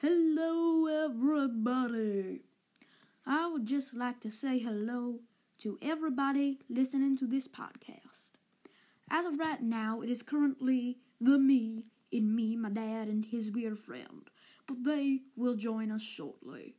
Hello, everybody. I would just like to say hello to everybody listening to this podcast. As of right now, it is currently the me in me, my dad, and his weird friend, but they will join us shortly.